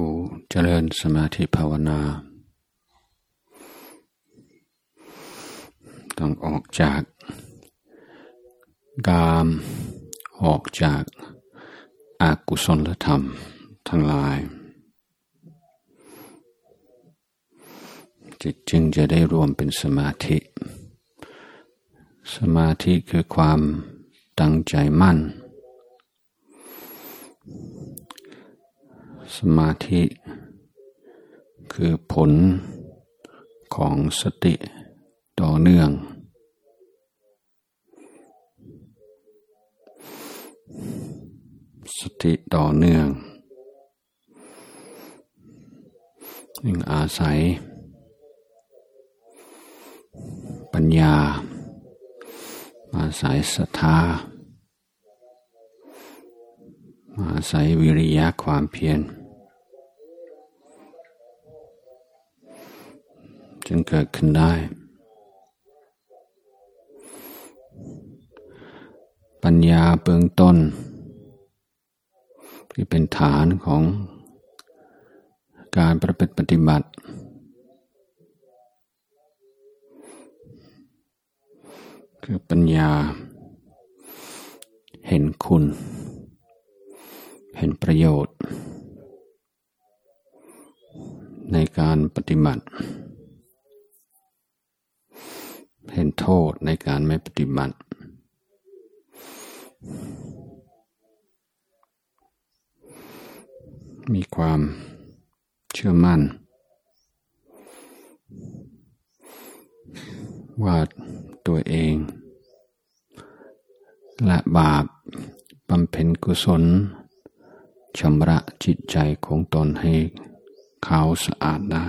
ผู้เจริญสมาธิภาวนา ต้องออกจากกาม ออกจากอากุศลธรรมทั้งหลาย จิตจึงจะได้รวมเป็นสมาธิ สมาธิคือความตั้งใจมั่น สมาธิ คือผลของสติต่อเนื่อง สติต่อเนื่องยึงอาศัย ปัญญา อาศัยศรัทธาอาศัยวิริยะความเพียร จึงเกิดขึ้นได้ ปัญญาเบื้องต้น ที่เป็นฐานของการประพฤติปฏิบัติ คือปัญญา เห็นคุณ เห็นประโยชน์ในการปฏิบัติ เห็นโทษในการไม่ปฏิบัติ มีความเชื่อมั่น ว่าตัวเองและบาปบำเพ็ญกุศลชำระจิตใจของตนให้ขาวสะอาดได้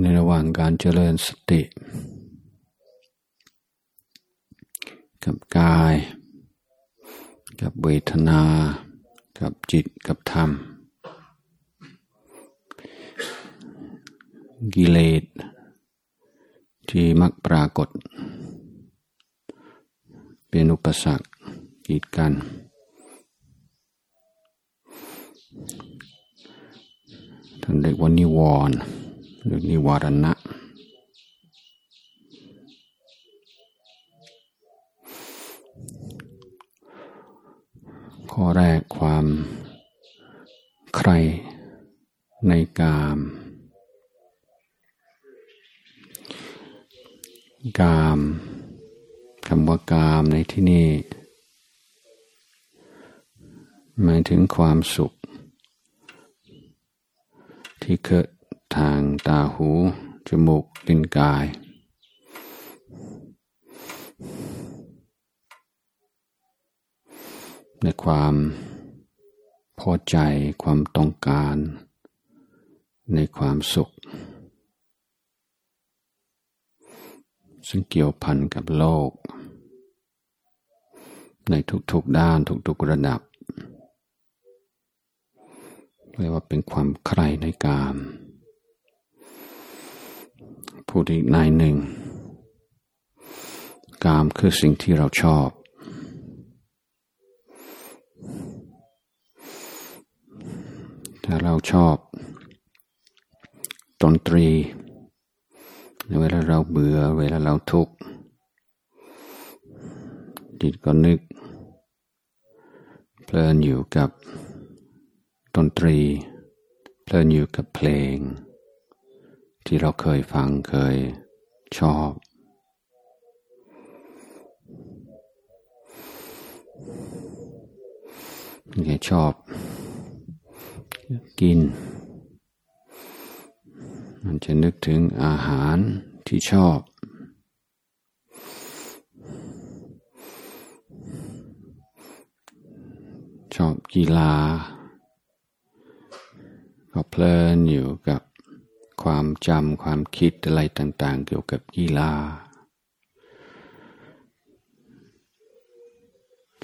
ในระหว่างการเจริญสติ กับกาย กับเวทนา กับจิตกับธรรม กิเลสที่มักปรากฏ เป็นอุปสรรคกีดกัน ท่านเรียกว่านิวรณ์ หรือนิวรณะ ข้อแรกความใครในกาม กามคำว่ากามในที่นี้หมายถึงความสุข ที่เกิด ทางตาหู จมูกลิ้นกาย ในความพอใจความต้องการ ในความสุข ซึ่งเกี่ยวพันกับโลก ในทุกๆด้านทุกๆระดับเรียกว่าเป็นความใคร่ในกาม พูดอีกนายหนึ่ง กามคือสิ่งที่เราชอบ ถ้าเราชอบดนตรีเวลาเราเบื่อ เวลาเราทุกข์จิตก็นึก เพลินอยู่กับดนตรี เพลินอยู่กับเพลง ที่เราเคยฟังเคยชอบ เคยชอบ กิน มันจะนึกถึงอาหารที่ชอบ ชอบกีฬาก็เพลินอยู่กับ ความจำความคิดอะไรต่าง ๆ เกี่ยวกับกีฬา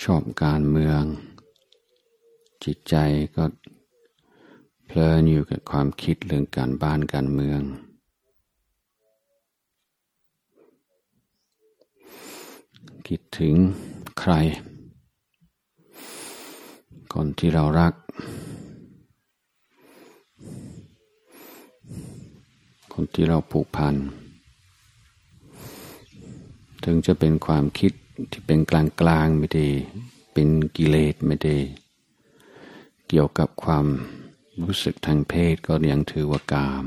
ชอบการเมือง จิตใจก็เพลินอยู่กับความคิดเรื่องการบ้านการเมือง คิดถึงใคร คนที่เรารัก คนที่เราผูกพัน ถึงจะเป็นความคิดที่เป็นกลางกลางไม่ได้ เป็นกิเลสไม่ได้ เกี่ยวกับความรู้สึกทางเพศก็ยังถือว่ากาม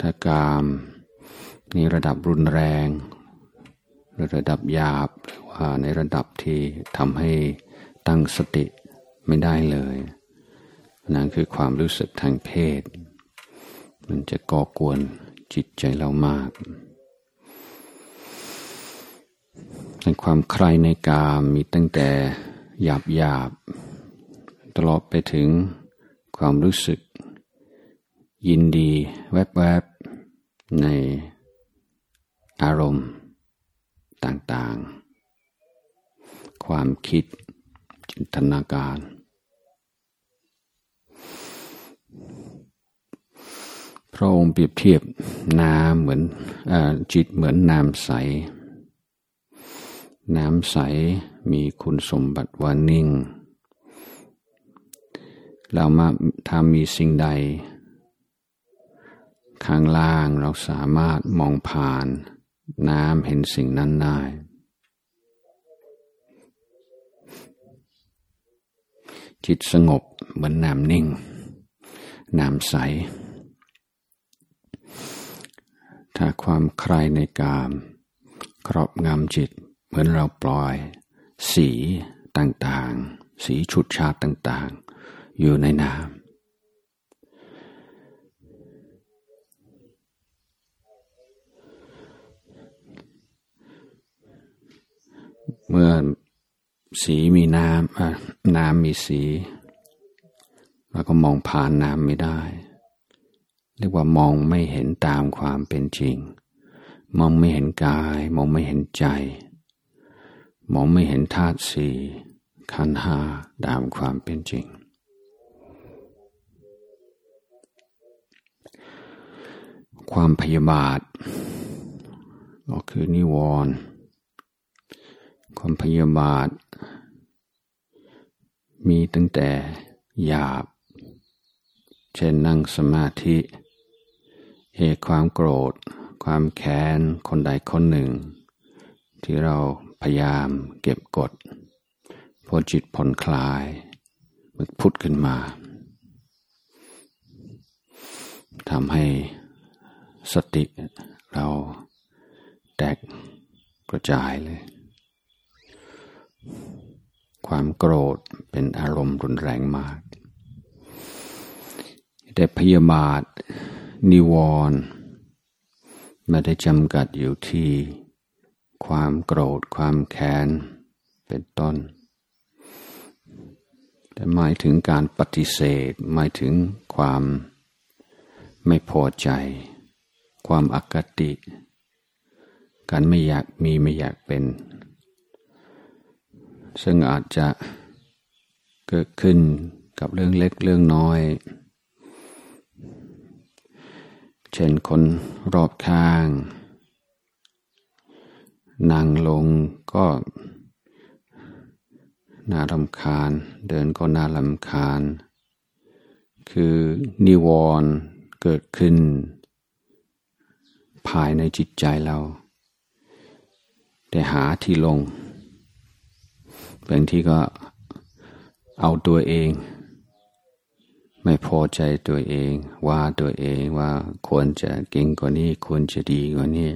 ถ้ากามในระดับรุนแรงหรือระดับหยาบหรือว่าในระดับที่ทำให้ตั้งสติไม่ได้เลย นั่นคือความรู้สึกทางเพศ มันจะก่อกวนจิตใจเรามากในความใครในกามมีตั้งแต่หยาบหยาบตลอดไปถึงความรู้สึก ยินดีแวบๆในอารมณ์ต่างๆ ความคิดจินตนาการ พระองค์เปรียบเทียบน้ำเหมือนอจิตเหมือนน้ำใส น้ำใสมีคุณสมบัติว่านิ่ง เรามาถ้ามีสิ่งใด ข้างล่างเราสามารถมองผ่าน น้ำเห็นสิ่งนั้นได้จิตสงบเหมือนน้ำนิ่ง น้ำใส ถ้าความใครในกาม ครอบงำจิต เหมือนเราปล่อย สีต่างๆ สีชุดชาติต่างๆ อยู่ในน้ำเมื่อสีมีน้ำน้ำมีสีเราก็มองผ่านน้ำไม่ได้ เรียกว่ามองไม่เห็นตามความเป็นจริง มองไม่เห็นกาย มองไม่เห็นใจ มองไม่เห็นธาตุสี่ขันหาตามความเป็นจริง ความพยาบาท ก็คือนิวรณ์ความพยาบาท มีตั้งแต่หยาบ เช่นนั่งสมาธิ เหตุความโกรธ ความแค้น คนใดคนหนึ่ง ที่เราพยายามเก็บกดพอจิตผ่อนคลายมันพุทขึ้นมาทำให้สติเราแตกกระจายเลย ความโกรธเป็นอารมณ์รุนแรงมาก แต่พยาบาท นิวรณ์ไม่ได้จำกัดอยู่ที่ ความโกรธความแค้นเป็นต้น แต่หมายถึงการปฏิเสธหมายถึงความไม่พอใจ ความอากติ การไม่อยากมีไม่อยากเป็น ซึ่งอาจจะเกิดขึ้นกับเรื่องเล็กเรื่องน้อย เช่นคนรอบข้าง นั่งลงก็น่ารำคาญ เดินก็น่ารำคาญ คือนิวรณ์เกิดขึ้น ภายในจิตใจเรา แต่หาที่ลงบางทีก็เอาตัวเอง ไม่พอใจตัวเองว่าตัวเองว่าควรจะเก่งกว่านี้ควรจะดีกว่านี้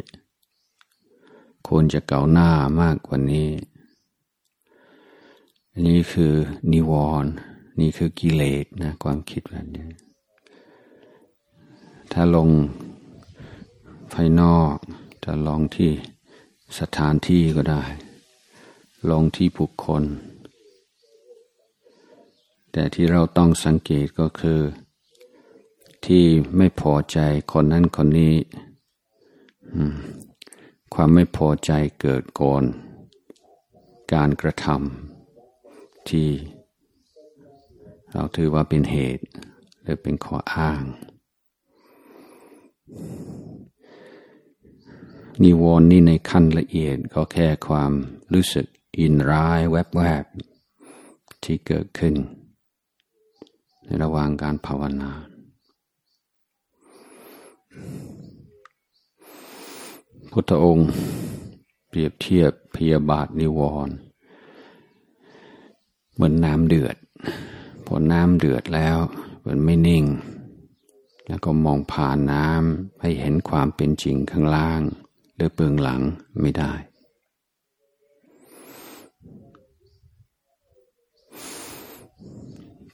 ควรจะเก่าหน้ามากกว่านี้นี่คือนิวรณ์นี่คือกิเลสนะความคิดแบบนี้ถ้าลงภายนอกจะลองที่สถานที่ก็ได้ ลงที่บุคคล แต่ที่เราต้องสังเกตก็คือ ที่ไม่พอใจคนนั้นคนนี้ ความไม่พอใจเกิดก่อนการกระทำที่ เราถือว่าเป็นเหตุ หรือเป็นข้ออ้าง นิวรณ์นี่ในขั้นละเอียดก็แค่ความรู้สึกอินร้ายแวบๆที่เกิดขึ้น ในระหว่างการภาวนา พุทธองค์เปรียบเทียบพยาบาทนิวรณ์เหมือนน้ำเดือด พอน้ำเดือดแล้วมันไม่นิ่ง แล้วก็มองผ่านน้ำให้เห็นความเป็นจริงข้างล่าง หรือเบื้องหลังไม่ได้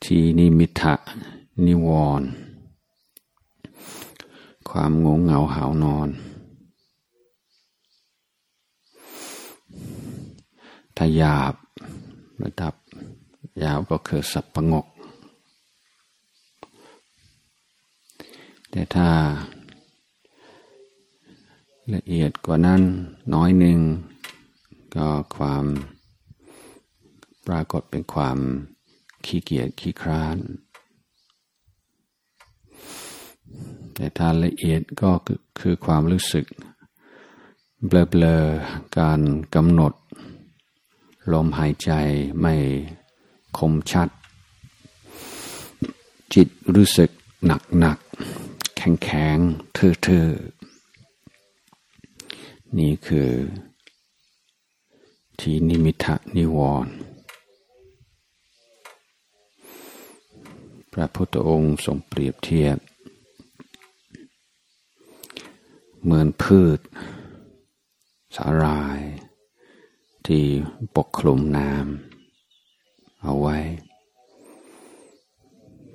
ทีนิมิทะนิวร ความงงเหงาหานอน ถ้าหยาบระดับยาวก็คือสับประงก แต่ถ้าละเอียดกว่านั้นน้อยหนึ่ง ก็ความปรากฏเป็นความ ขี้เกียจขี้คร้าน แต่ถ้าละเอียดก็คือความรู้สึก เบลอๆการกำหนด ลมหายใจไม่คมชัด จิตรู้สึกหนักหนักแข็งแข็งเทื่อเทื่อนี่คือ ที่นิมิทะนิวรณ์ พระพุทธองค์ทรงเปรียบเทียบ เหมือนพืช สาลาย ที่ปกคลุมน้ำเอาไว้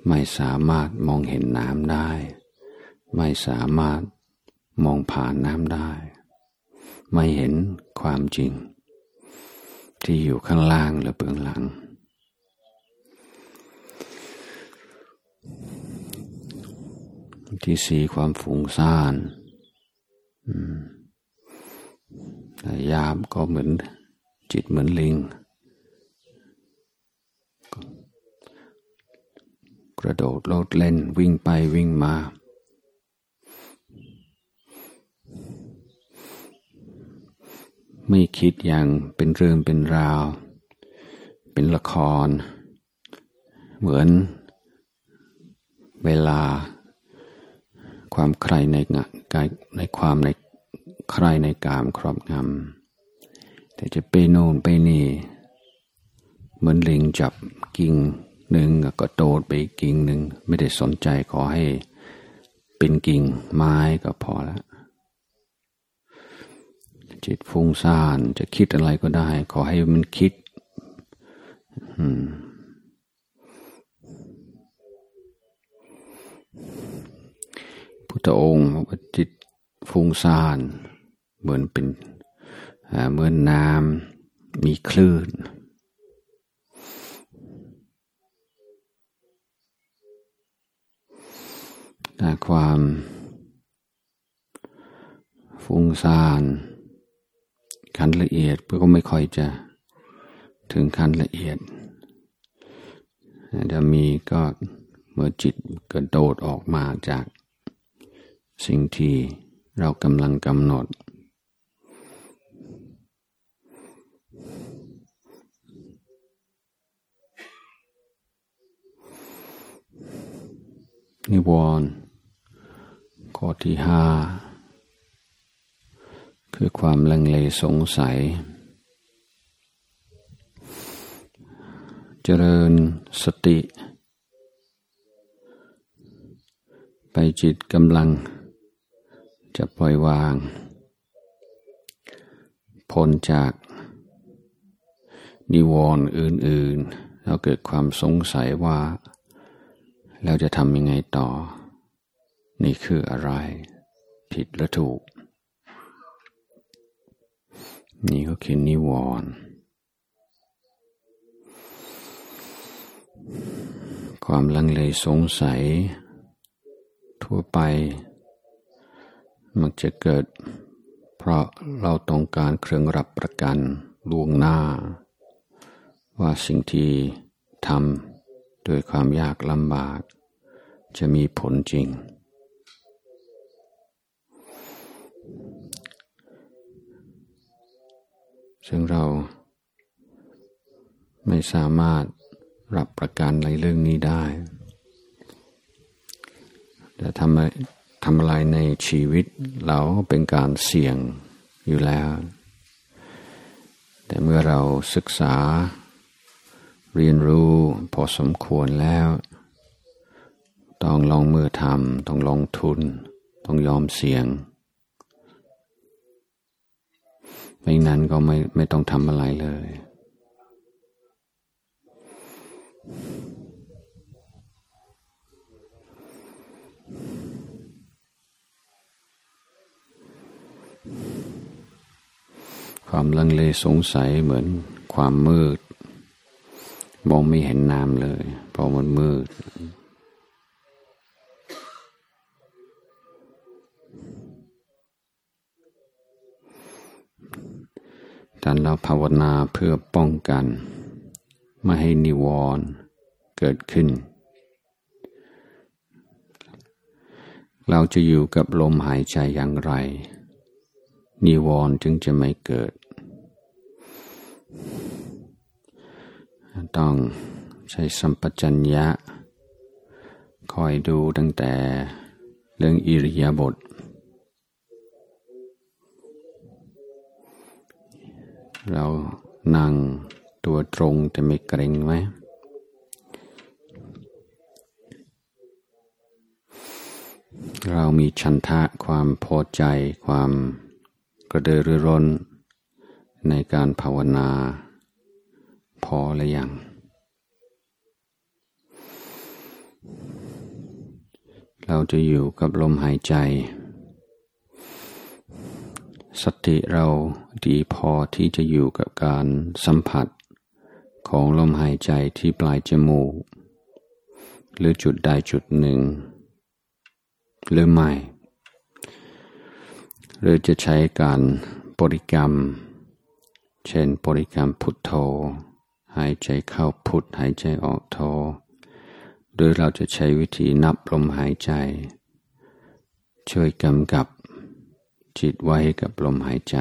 ไม่สามารถมองเห็นน้ำได้ ไม่สามารถมองผ่านน้ำได้ ไม่เห็นความจริง ที่อยู่ข้างล่างหรือเบื้องหลัง ที่สีความฝุ่งซ่านยามก็เหมือนจิตเหมือนลิง กระโดดโลดเล่นวิ่งไปวิ่งมาไม่คิดอย่างเป็นเรื่องเป็นราว เป็นละคร เหมือนเวลา ความใครในกายในความในใครในกามครอบงำแต่จะไปโน่นไปนี่ เหมือนลิงจับกิ่งหนึ่งก็โดดไปกิ่งหนึ่งไม่ได้สนใจขอให้เป็นกิ่งไม้ก็พอแล้วจิตฟุ้งซ่านจะคิดอะไรก็ได้ ขอให้มันคิด พุทธองค์ว่าจิตฟุ้งซ่าน เหมือนเป็นเหมือนน้ำมีคลื่นแต่ความฟุ้งซ่านขั้นละเอียดก็ไม่ค่อยจะถึงขั้นละเอียด จะมีก็เมื่อจิตกระโดดออกมาจาก สิ่งที่เรากำลังกำหนด นิวรณ์ข้อที่ห้าคือความลังเลสงสัย เจริญสติ ไปจิตกำลัง จะปล่อยวางพ้นจากนิวรณ์อื่นๆ แล้วเกิดความสงสัยว่าแล้วจะทำยังไงต่อ นี่คืออะไร ผิดหรือถูก นี่ก็คือนิวรณ์ความลังเลสงสัย ทั่วไป มักจะเกิด เพราะเราต้องการเครื่องรับประกันล่วงหน้า ว่าสิ่งที่ทำด้วยความยากลำบาก จะมีผลจริง ซึ่งเราไม่สามารถรับประกันในเรื่องนี้ได้ แต่ทำ ทำอะไรในชีวิตเราเป็นการเสี่ยงอยู่แล้ว แต่เมื่อเราศึกษา เรียนรู้พอสมควรแล้ว ต้องลองมือทำต้องลงทุน ต้องยอมเสี่ยงไม่นั้นก็ไม่ไม่ต้องทำอะไรเลย ความลังเลสงสัยเหมือนความมืด มองไม่เห็นน้ำเลยเพราะมันมืด การเราภาวนาเพื่อป้องกัน ไม่ให้นิวรณ์เกิดขึ้น เราจะอยู่กับลมหายใจอย่างไร นิวรณ์จึงจะไม่เกิด ต้องใช้สัมปชัญญะ คอยดูตั้งแต่เรื่องอิริยาบถเรานั่งตัวตรงแต่ไม่เกรงไหมเรามีชันทะความพอใจความ กระเดือรือร้น ในการภาวนา พอหรือยัง เราจะอยู่กับลมหายใจ สติเราดีพอที่จะอยู่กับการสัมผัสของลมหายใจที่ปลายจมูก หรือจุดใดจุดหนึ่ง หรือไม่ หรือจะใช้การบริกรรม เช่นบริกรรมพุทโธ หายใจเข้าพุทหายใจออกโธโดยเราจะใช้วิธีนับลมหายใจ ช่วยกำกับจิตไว้กับลมหายใจ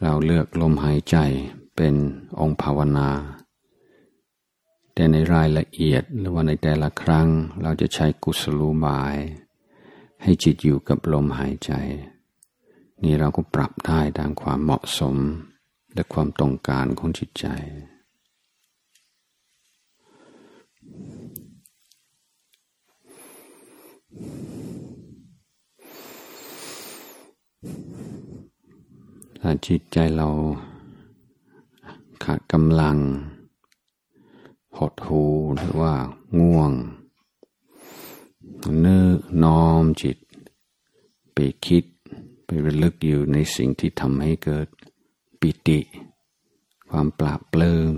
เราเลือกลมหายใจเป็นองค์ภาวนา แต่ในรายละเอียดหรือว่าในแต่ละครั้ง เราจะใช้กุศลบาย ให้จิตอยู่กับลมหายใจ นี่เราก็ปรับได้ตามความเหมาะสม และความต้องการของจิตใจ ถ้าจิตใจเราขาดกำลัง หดหูหรือว่าง่วงเนื้อน้อมจิต ไปคิด ไประลึกอยู่ในสิ่งที่ทำให้เกิดปิติ ความปราบปลื้ม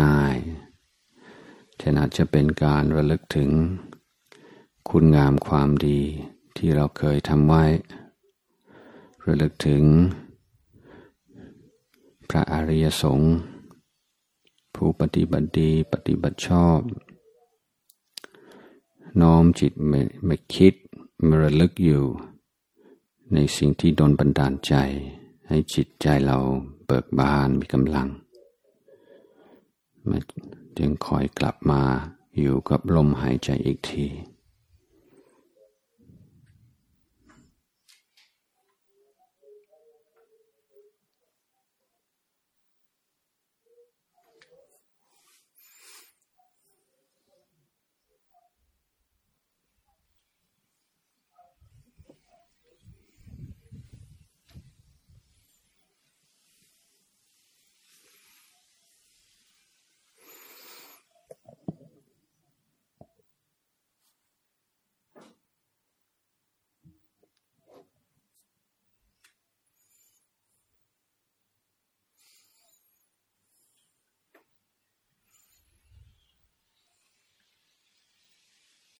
ง่ายๆแต่อาจจะเป็นการระลึกถึง คุณงามความดีที่เราเคยทำไว้ ระลึกถึง พระอริยสงฆ์ ผู้ปฏิบัติดีปฏิบัติชอบ น้อมจิตไม่ไม่คิดมาระลึกอยู่ ในสิ่งที่โดนบันดาลใจ ให้จิตใจเราเบิกบานมีกำลังมันจึงคอยกลับมาอยู่กับลมหายใจอีกที